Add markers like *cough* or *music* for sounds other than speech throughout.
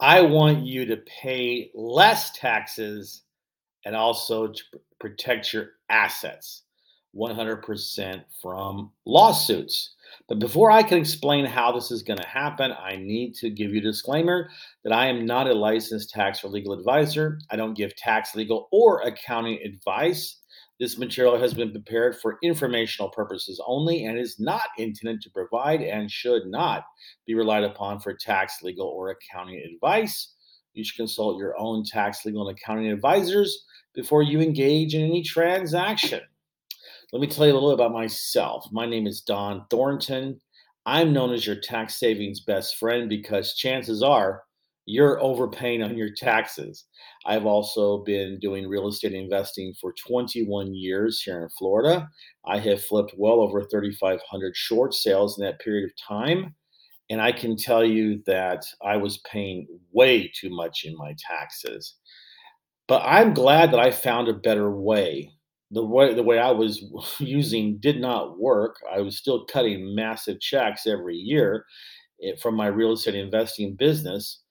I want you to pay less taxes and also to protect your assets 100% from lawsuits. But before I can explain how this is going to happen, I need to give you a disclaimer that I am not a licensed tax or legal advisor. I don't give tax, legal, or accounting advice. This material has been prepared for informational purposes only and is not intended to provide and should not be relied upon for tax, legal, or accounting advice. You should consult your own tax, legal, and accounting advisors before you engage in any transaction. Let me tell you a little about myself. My name is Dohn Thornton. I'm known as your tax savings best friend because chances are you're overpaying on your taxes. I've also been doing real estate investing for 21 years here in Florida. I have flipped well over 3,500 short sales in that period of time. And I can tell you that I was paying way too much in my taxes. But I'm glad that I found a better way. The way the way I was *laughs* using did not work. I was still cutting massive checks every year eh, from my real estate investing business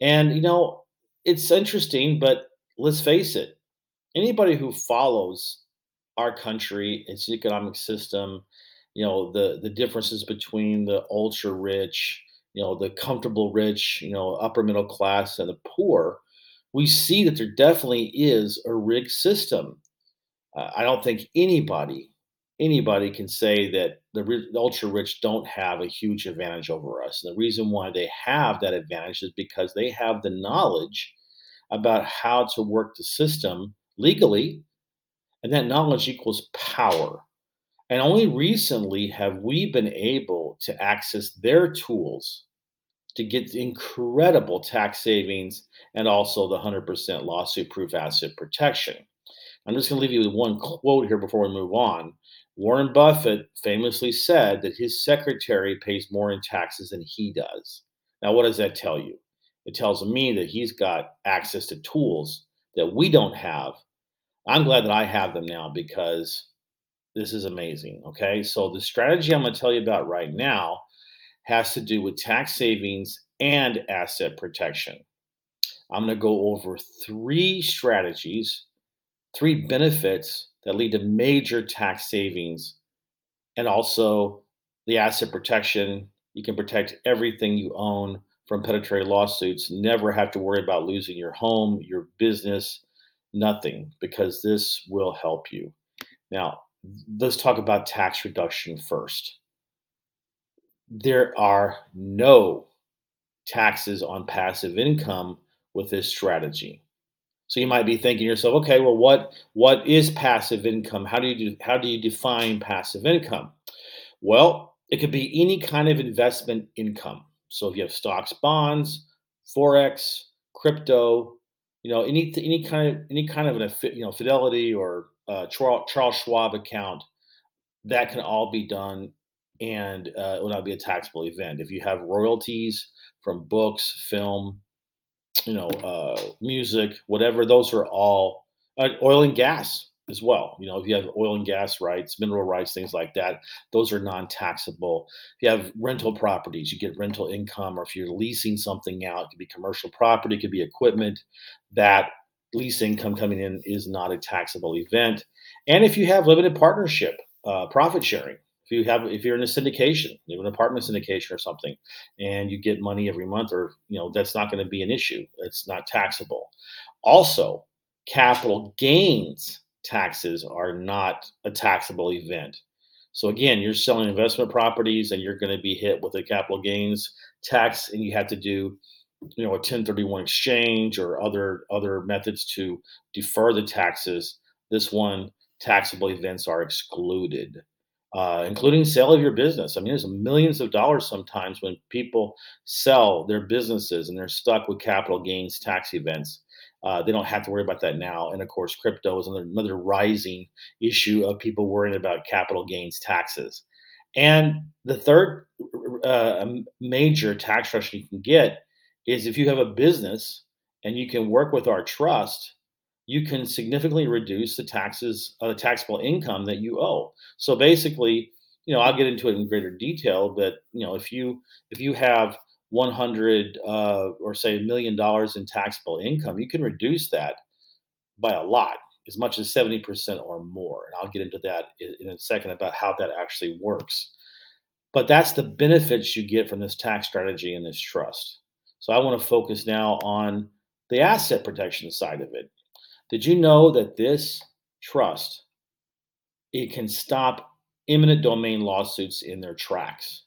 and, you know, it's interesting, but let's face it, anybody who follows our country, its economic system, you know, the the differences between the ultra rich, you know, the comfortable rich, you know, upper middle class and the poor, we see that there definitely is a rigged system. Uh, I don't think anybody anybody can say that the, ultra rich don't have a huge advantage over us. And the reason why they have that advantage is because they have the knowledge about how to work the system legally, and that knowledge equals power. And only recently have we been able to access their tools to get incredible tax savings and also the 100% lawsuit proof asset protection. I'm just going to leave you with one quote here before we move on. Warren Buffett famously said that his secretary pays more in taxes than he does. Now, what does that tell you? It tells me that he's got access to tools that we don't have. I'm glad that I have them now because this is amazing. Okay. So, the strategy I'm going to tell you about right now has to do with tax savings and asset protection. I'm going to go over three strategies, three benefits that lead to major tax savings and also the asset protection. You can protect everything you own from predatory lawsuits, never have to worry about losing your home, your business, nothing, because this will help you. Now, let's talk about tax reduction first. There are no taxes on passive income with this strategy. So you might be thinking yourself, okay, well, what what is passive income? How do you do, how do you define passive income? Well, it could be any kind of investment income. So if you have stocks, bonds, forex, crypto, you know, any any kind of any kind of an you know Fidelity or uh, Charles Schwab account, that can all be done, and uh, it will not be a taxable event. If you have royalties from books, film, you know, uh, music, whatever. Those are all uh, oil and gas as well. You know, if you have oil and gas rights, mineral rights, things like that, those are non-taxable. If you have rental properties, you get rental income, or if you're leasing something out, it could be commercial property, it could be equipment. That lease income coming in is not a taxable event. And if you have limited partnership, uh, profit sharing, if you have if you're in a syndication you have an apartment syndication or something and you get money every month or you know that's not going to be an issue. It's not taxable. Also capital gains taxes are not a taxable event. So again you're selling investment properties and you're going to be hit with a capital gains tax and you have to do you know a 1031 exchange or other other methods to defer the taxes. This one taxable events are excluded uh, including sale of your business. I mean, there's millions of dollars sometimes when people sell their businesses and they're stuck with capital gains tax events. Uh, they don't have to worry about that now. And of course, crypto is another, another rising issue of people worrying about capital gains taxes. And the third uh, major tax reduction you can get is if you have a business and you can work with our trust you can significantly reduce the taxes, uh, the taxable income that you owe. So basically, you know, I'll get into it in greater detail, but you know, if you if you have 100 uh, or say a million dollars in taxable income, you can reduce that by a lot, as much as 70% or more. And I'll get into that in a second about how that actually works. But that's the benefits you get from this tax strategy and this trust. So I want to focus now on the asset protection side of it. Did you know that this trust it can stop eminent domain lawsuits in their tracks?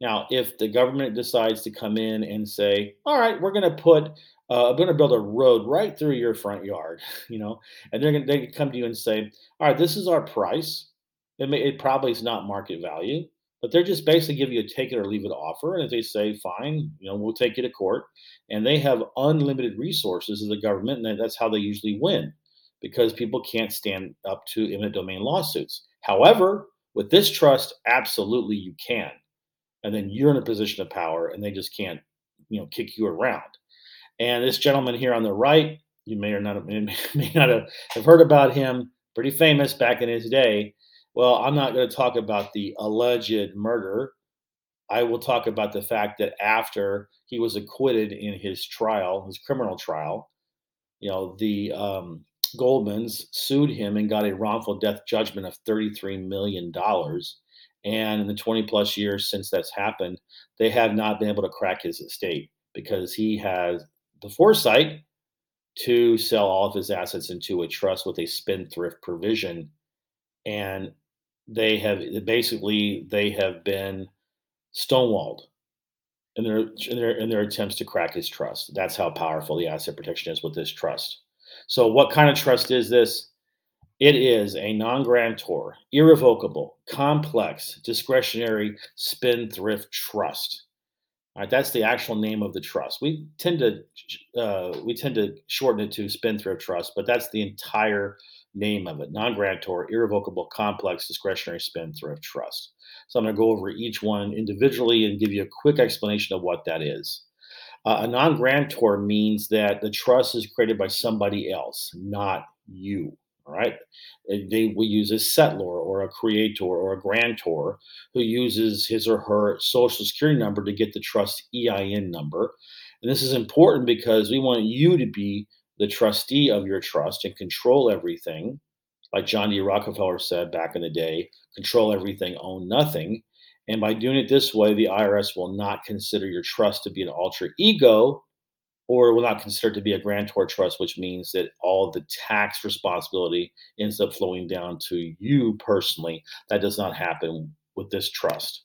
Now, if the government decides to come in and say, "All right, we're going to put, uh, I'm going to build a road right through your front yard," *laughs* you know, and they're going to they come to you and say, "All right, this is our price. It, may, it probably is not market value, but they're just basically give you a take it or leave it offer. And if they say, fine, you know, we'll take you to court, and they have unlimited resources as the government, and that's how they usually win because people can't stand up to eminent domain lawsuits. However, with this trust, absolutely you can. And then you're in a position of power and they just can't, you know, kick you around. And this gentleman here on the right, you may or not *laughs* may not have heard about him, pretty famous back in his day. Well, I'm not going to talk about the alleged murder. I will talk about the fact that after he was acquitted in his trial, his criminal trial, you know, the um, Goldmans sued him and got a wrongful death judgment of $33 million. And in the 20 plus years since that's happened, they have not been able to crack his estate because he has the foresight to sell all of his assets into a trust with a spendthrift provision. And they have basically they have been stonewalled in their in their in their attempts to crack his trust. That's how powerful the asset protection is with this trust. So, what kind of trust is this? It is a non grantor, irrevocable, complex, discretionary spendthrift trust. All right, that's the actual name of the trust. We tend to uh, we tend to shorten it to spendthrift trust, but that's the entire name of it non grantor, irrevocable, complex, discretionary spendthrift trust. So I'm going to go over each one individually and give you a quick explanation of what that is. Uh, a non grantor means that the trust is created by somebody else, not you. All right. They will use a settlor or a creator or a grantor who uses his or her social security number to get the trust EIN number. And this is important because we want you to be the trustee of your trust and control everything. Like John D. Rockefeller said back in the day, control everything, own nothing. And by doing it this way, the IRS will not consider your trust to be an alter ego or will not consider it to be a grantor trust, which means that all the tax responsibility ends up flowing down to you personally. That does not happen with this trust.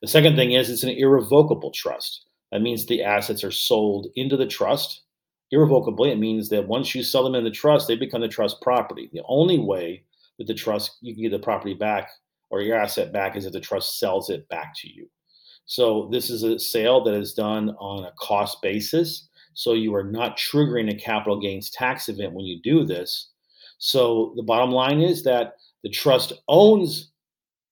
The second thing is it's an irrevocable trust. That means the assets are sold into the trust irrevocably. It means that once you sell them in the trust, they become the trust property. The only way that the trust you can get the property back or your asset back is if the trust sells it back to you. So this is a sale that is done on a cost basis. So you are not triggering a capital gains tax event when you do this. So the bottom line is that the trust owns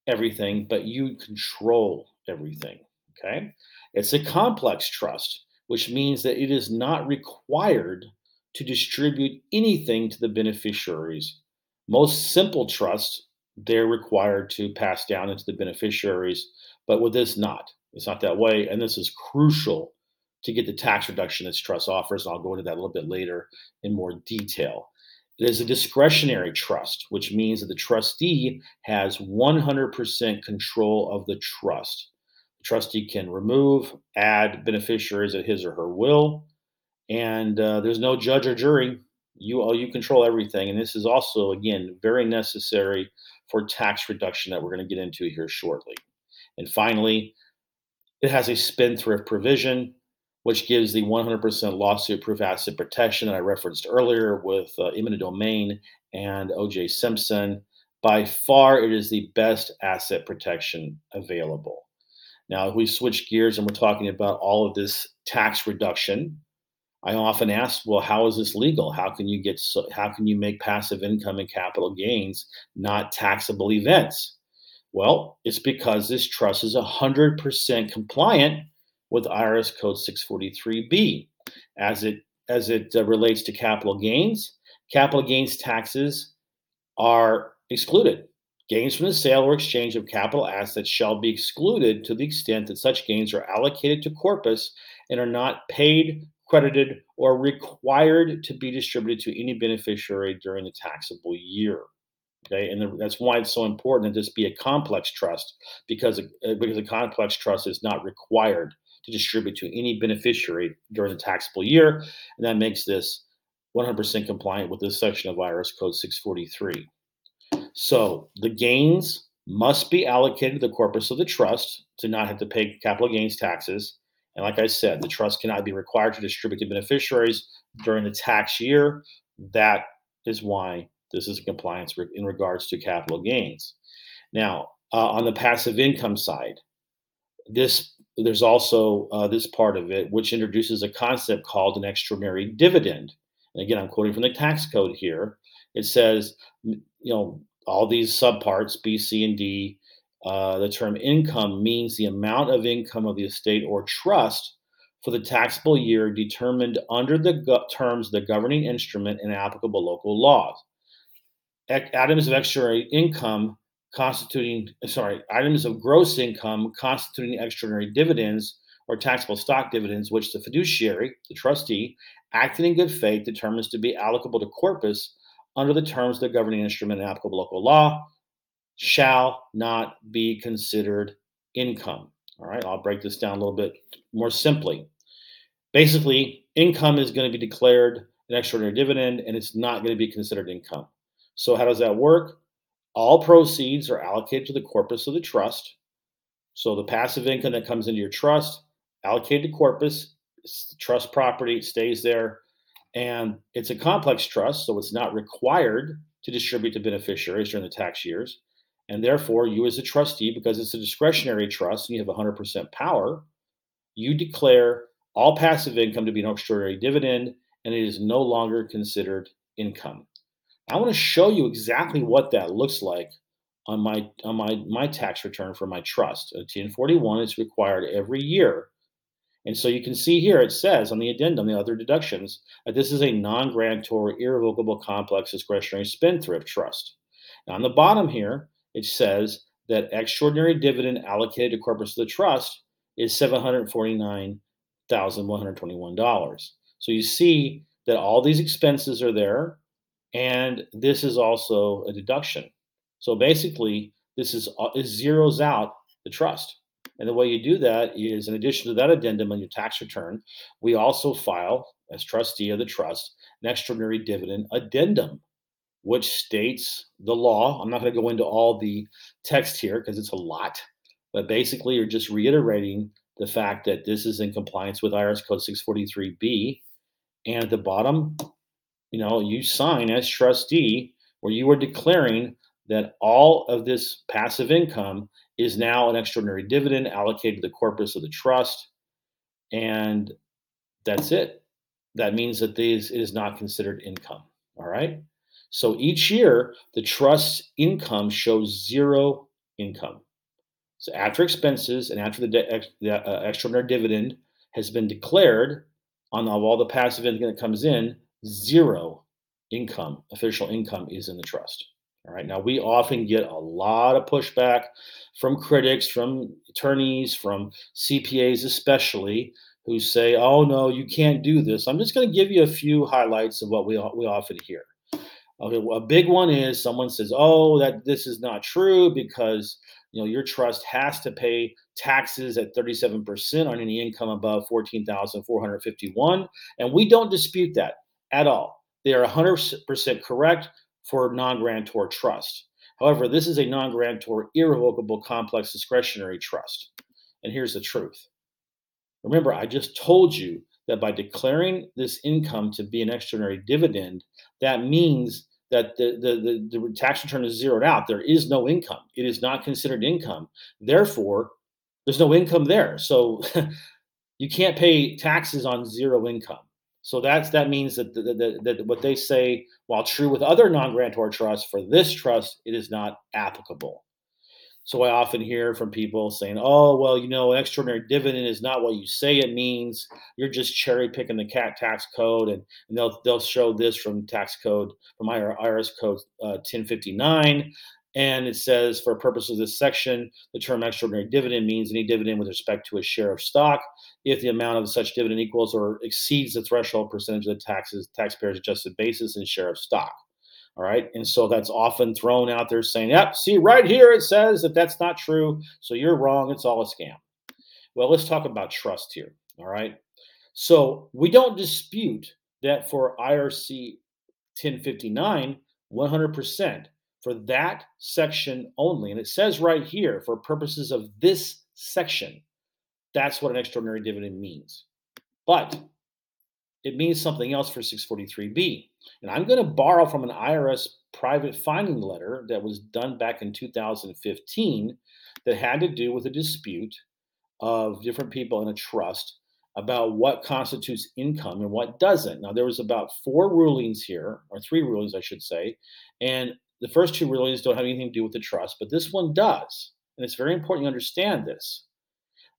everything, but you control everything. Okay. It's a complex trust which means that it is not required to distribute anything to the beneficiaries. Most simple trusts, they're required to pass down into the beneficiaries, but with this, not. It's not that way. And this is crucial to get the tax reduction this trust offers. And I'll go into that a little bit later in more detail. It is a discretionary trust, which means that the trustee has 100% control of the trust trustee can remove, add beneficiaries at his or her will, and uh, there's no judge or jury. You uh, you control everything, and this is also again very necessary for tax reduction that we're going to get into here shortly. And finally, it has a spendthrift provision, which gives the 100% lawsuit-proof asset protection that I referenced earlier with uh, eminent domain and O.J. Simpson. By far, it is the best asset protection available. Now, if we switch gears and we're talking about all of this tax reduction, I often ask, well, how is this legal? How can you get so, how can you make passive income and capital gains not taxable events? Well, it's because this trust is 100% compliant with IRS code 643B as it as it uh, relates to capital gains. Capital gains taxes are excluded Gains from the sale or exchange of capital assets shall be excluded to the extent that such gains are allocated to corpus and are not paid, credited, or required to be distributed to any beneficiary during the taxable year. Okay, and that's why it's so important that this be a complex trust because uh, because a complex trust is not required to distribute to any beneficiary during the taxable year, and that makes this 100% compliant with this section of IRS Code 643. So the gains must be allocated to the corpus of the trust to not have to pay capital gains taxes. And like I said, the trust cannot be required to distribute to beneficiaries during the tax year. That is why this is compliance in regards to capital gains. Now, uh, on the passive income side, this there's also uh, this part of it which introduces a concept called an extraordinary dividend. And again, I'm quoting from the tax code here. It says, you know, all these subparts B, C, and D. Uh, the term income means the amount of income of the estate or trust for the taxable year determined under the go- terms of the governing instrument and applicable local laws items of extraordinary income constituting, sorry, items of gross income constituting extraordinary dividends or taxable stock dividends, which the fiduciary, the trustee, acting in good faith, determines to be allocable to corpus under the terms of the governing instrument and applicable local law, shall not be considered income. All right, I'll break this down a little bit more simply. Basically, income is going to be declared an extraordinary dividend and it's not going to be considered income. So, how does that work? All proceeds are allocated to the corpus of the trust. So, the passive income that comes into your trust, allocated to corpus, trust property, stays there. And it's a complex trust, so it's not required to distribute to beneficiaries during the tax years. And therefore, you as a trustee, because it's a discretionary trust and you have 100% power, you declare all passive income to be an extraordinary dividend, and it is no longer considered income. I want to show you exactly what that looks like on my on my my tax return for my trust. A 1041 is required every year. And so you can see here it says on the addendum, the other deductions, that this is a non-grantor irrevocable complex discretionary spendthrift trust. Now on the bottom here, it says that extraordinary dividend allocated to corpus of the trust is $749,121. So you see that all these expenses are there and this is also a deduction. So basically, this is uh, it zeroes out the trust. And the way you do that is, in addition to that addendum on your tax return, we also file, as trustee of the trust, an extraordinary dividend addendum, which states the law. I'm not going to go into all the text here because it's a lot, but basically, you're just reiterating the fact that this is in compliance with IRS Code 643B. And at the bottom, you know, you sign as trustee where you are declaring that all of this passive income is now an extraordinary dividend allocated to the corpus of the trust. And that's it. That means that these is not considered income. All right. So each year, the trust's income shows zero income. So after expenses and after the, de- the uh, extraordinary dividend has been declared on all the passive income that comes in, zero income, official income is in the trust. All right. Now, we often get a lot of pushback from critics, from attorneys, from CPAs, especially, who say, oh, no, you can't do this. I'm just going to give you a few highlights of what we, we often hear. Okay, well, a big one is someone says, "Oh, that this is not true because you know your trust has to pay taxes at 37% on any income above 14,451." And we don't dispute that at all. They are 100% correct for non grantor trust. However, this is a non grantor irrevocable complex discretionary trust. And here's the truth. Remember, I just told you that by declaring this income to be an extraordinary dividend, that means that the, the, the, the, tax return is zeroed out. There is no income. It is not considered income. Therefore, there's no income there. So *laughs* you can't pay taxes on zero income. So that's that means that, that, that, what they say, while true with other non-grantor trusts, for this trust it is not applicable. So I often hear from people saying, "Oh, well, you know, extraordinary dividend is not what you say it means. You're just cherry picking the cat tax code, and, and they'll they'll show this from tax code from IRS code uh, 1059." And it says, for purposes of this section, the term extraordinary dividend means any dividend with respect to a share of stock if the amount of such dividend equals or exceeds the threshold percentage of the taxes taxpayers adjusted basis and share of stock. All right. And so that's often thrown out there saying, yep, see, right here it says that that's not true. So you're wrong. It's all a scam. Well, let's talk about trust here. All right. So we don't dispute that for IRC 1059, 100% for that section only. And it says right here, for purposes of this section, that's what an extraordinary dividend means. But it means something else for 643B. And I'm going to borrow from an IRS private finding letter that was done back in 2015 that had to do with a dispute of different people in a trust about what constitutes income and what doesn't. Now, there was about four rulings here, or three rulings, I should say, and the first two rulings don't have anything to do with the trust, but this one does, and it's very important you understand this.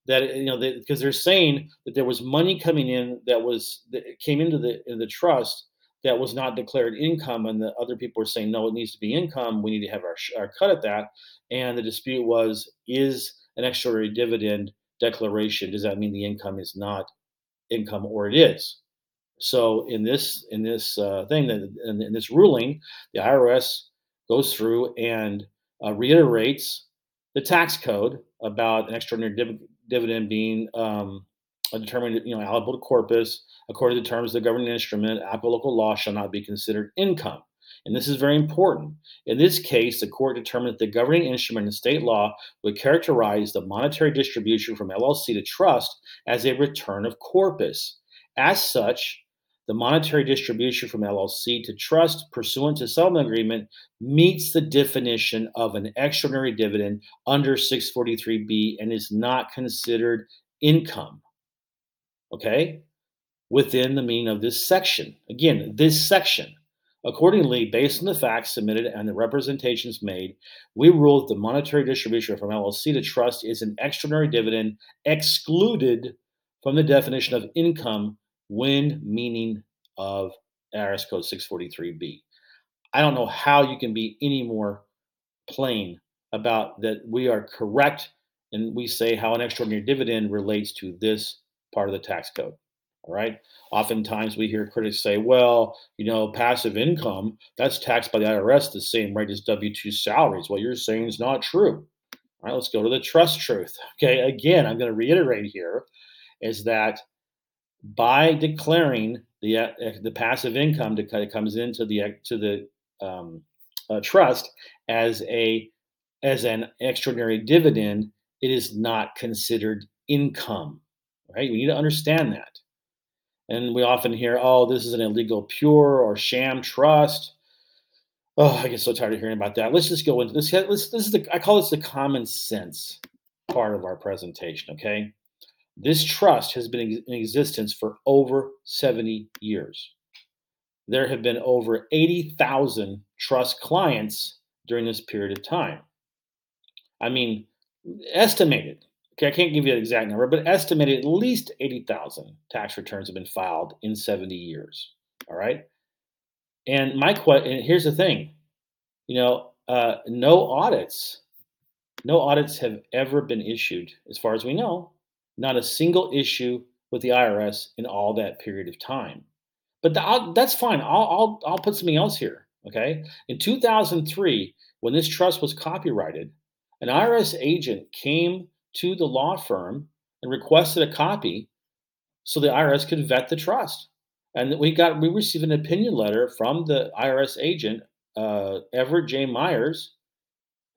That you know, because they're saying that there was money coming in that was that came into the in the trust that was not declared income, and the other people were saying no, it needs to be income. We need to have our, our cut at that. And the dispute was: is an extraordinary dividend declaration does that mean the income is not income or it is? So in this in this uh, thing that in, in, this ruling, the IRS goes through and uh, reiterates the tax code about an extraordinary div- dividend being um, determined, you know, allocable to corpus according to the terms of the governing instrument. Applicable law shall not be considered income. And this is very important. In this case, the court determined that the governing instrument in state law would characterize the monetary distribution from LLC to trust as a return of corpus. As such, the monetary distribution from LLC to trust pursuant to settlement agreement meets the definition of an extraordinary dividend under 643B and is not considered income. Okay? Within the meaning of this section. Again, this section. Accordingly, based on the facts submitted and the representations made, we rule that the monetary distribution from LLC to trust is an extraordinary dividend excluded from the definition of income when meaning of IRS code 643B. I don't know how you can be any more plain about that we are correct and we say how an extraordinary dividend relates to this part of the tax code. All right. Oftentimes we hear critics say, well, you know, passive income, that's taxed by the IRS the same rate as W 2 salaries. What you're saying is not true. All right, let's go to the trust truth. Okay. Again, I'm going to reiterate here is that by declaring the uh, the passive income that comes into the to the um, uh, trust as a as an extraordinary dividend, it is not considered income. Right? We need to understand that. And we often hear, "Oh, this is an illegal pure or sham trust." Oh, I get so tired of hearing about that. Let's just go into this. Let's, this is the I call this the common sense part of our presentation. Okay, this trust has been in existence for over 70 years. There have been over 80,000 trust clients during this period of time. I mean, estimated, okay, I can't give you an exact number, but estimated at least 80,000 tax returns have been filed in 70 years. All right. And my question, here's the thing, you know, uh, no audits, no audits have ever been issued, as far as we know, not a single issue with the IRS in all that period of time. But the, that's fine. I'll, I'll, I'll put something else here. Okay. In 2003, when this trust was copyrighted, an IRS agent came to the law firm and requested a copy so the IRS could vet the trust. And we got we received an opinion letter from the IRS agent, uh, Everett J. Myers,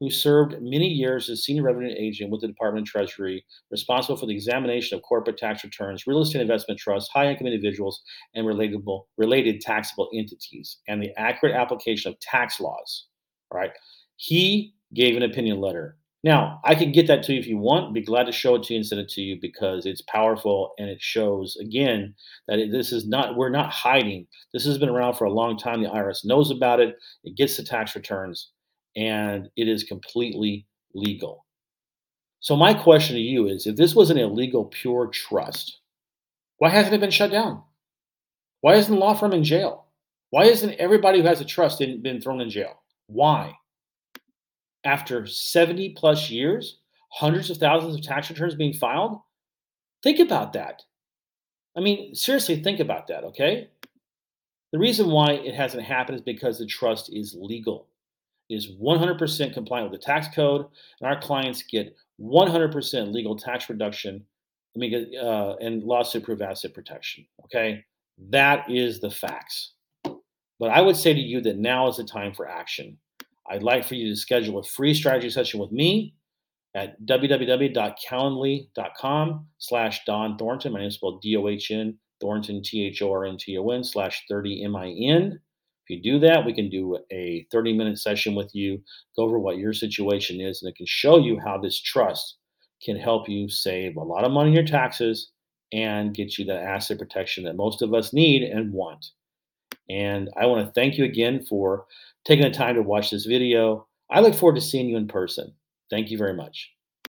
who served many years as senior revenue agent with the Department of Treasury, responsible for the examination of corporate tax returns, real estate investment trusts, high income individuals, and relatable, related taxable entities, and the accurate application of tax laws. All right. He gave an opinion letter. Now, I can get that to you if you want. Be glad to show it to you and send it to you because it's powerful and it shows again that this is not we're not hiding. This has been around for a long time. The IRS knows about it. It gets the tax returns and it is completely legal. So, my question to you is if this was an illegal pure trust, why hasn't it been shut down? Why isn't the law firm in jail? Why isn't everybody who has a trust been thrown in jail? Why? after 70 plus years, hundreds of thousands of tax returns being filed? Think about that. I mean, seriously, think about that, okay? The reason why it hasn't happened is because the trust is legal. Is 100% compliant with the tax code, and our clients get 100% legal tax reduction I mean, uh, and lawsuit proof asset protection. Okay, that is the facts. But I would say to you that now is the time for action. I'd like for you to schedule a free strategy session with me at www.calendly.com slash Dohn Thornton. My name is spelled D-O-H-N, Thornton, T-H-O-R-N-T-O-N slash 30-M-I-N. You do that, we can do a 30-minute session with you, go over what your situation is, and it can show you how this trust can help you save a lot of money in your taxes and get you the asset protection that most of us need and want. And I want to thank you again for taking the time to watch this video. I look forward to seeing you in person. Thank you very much.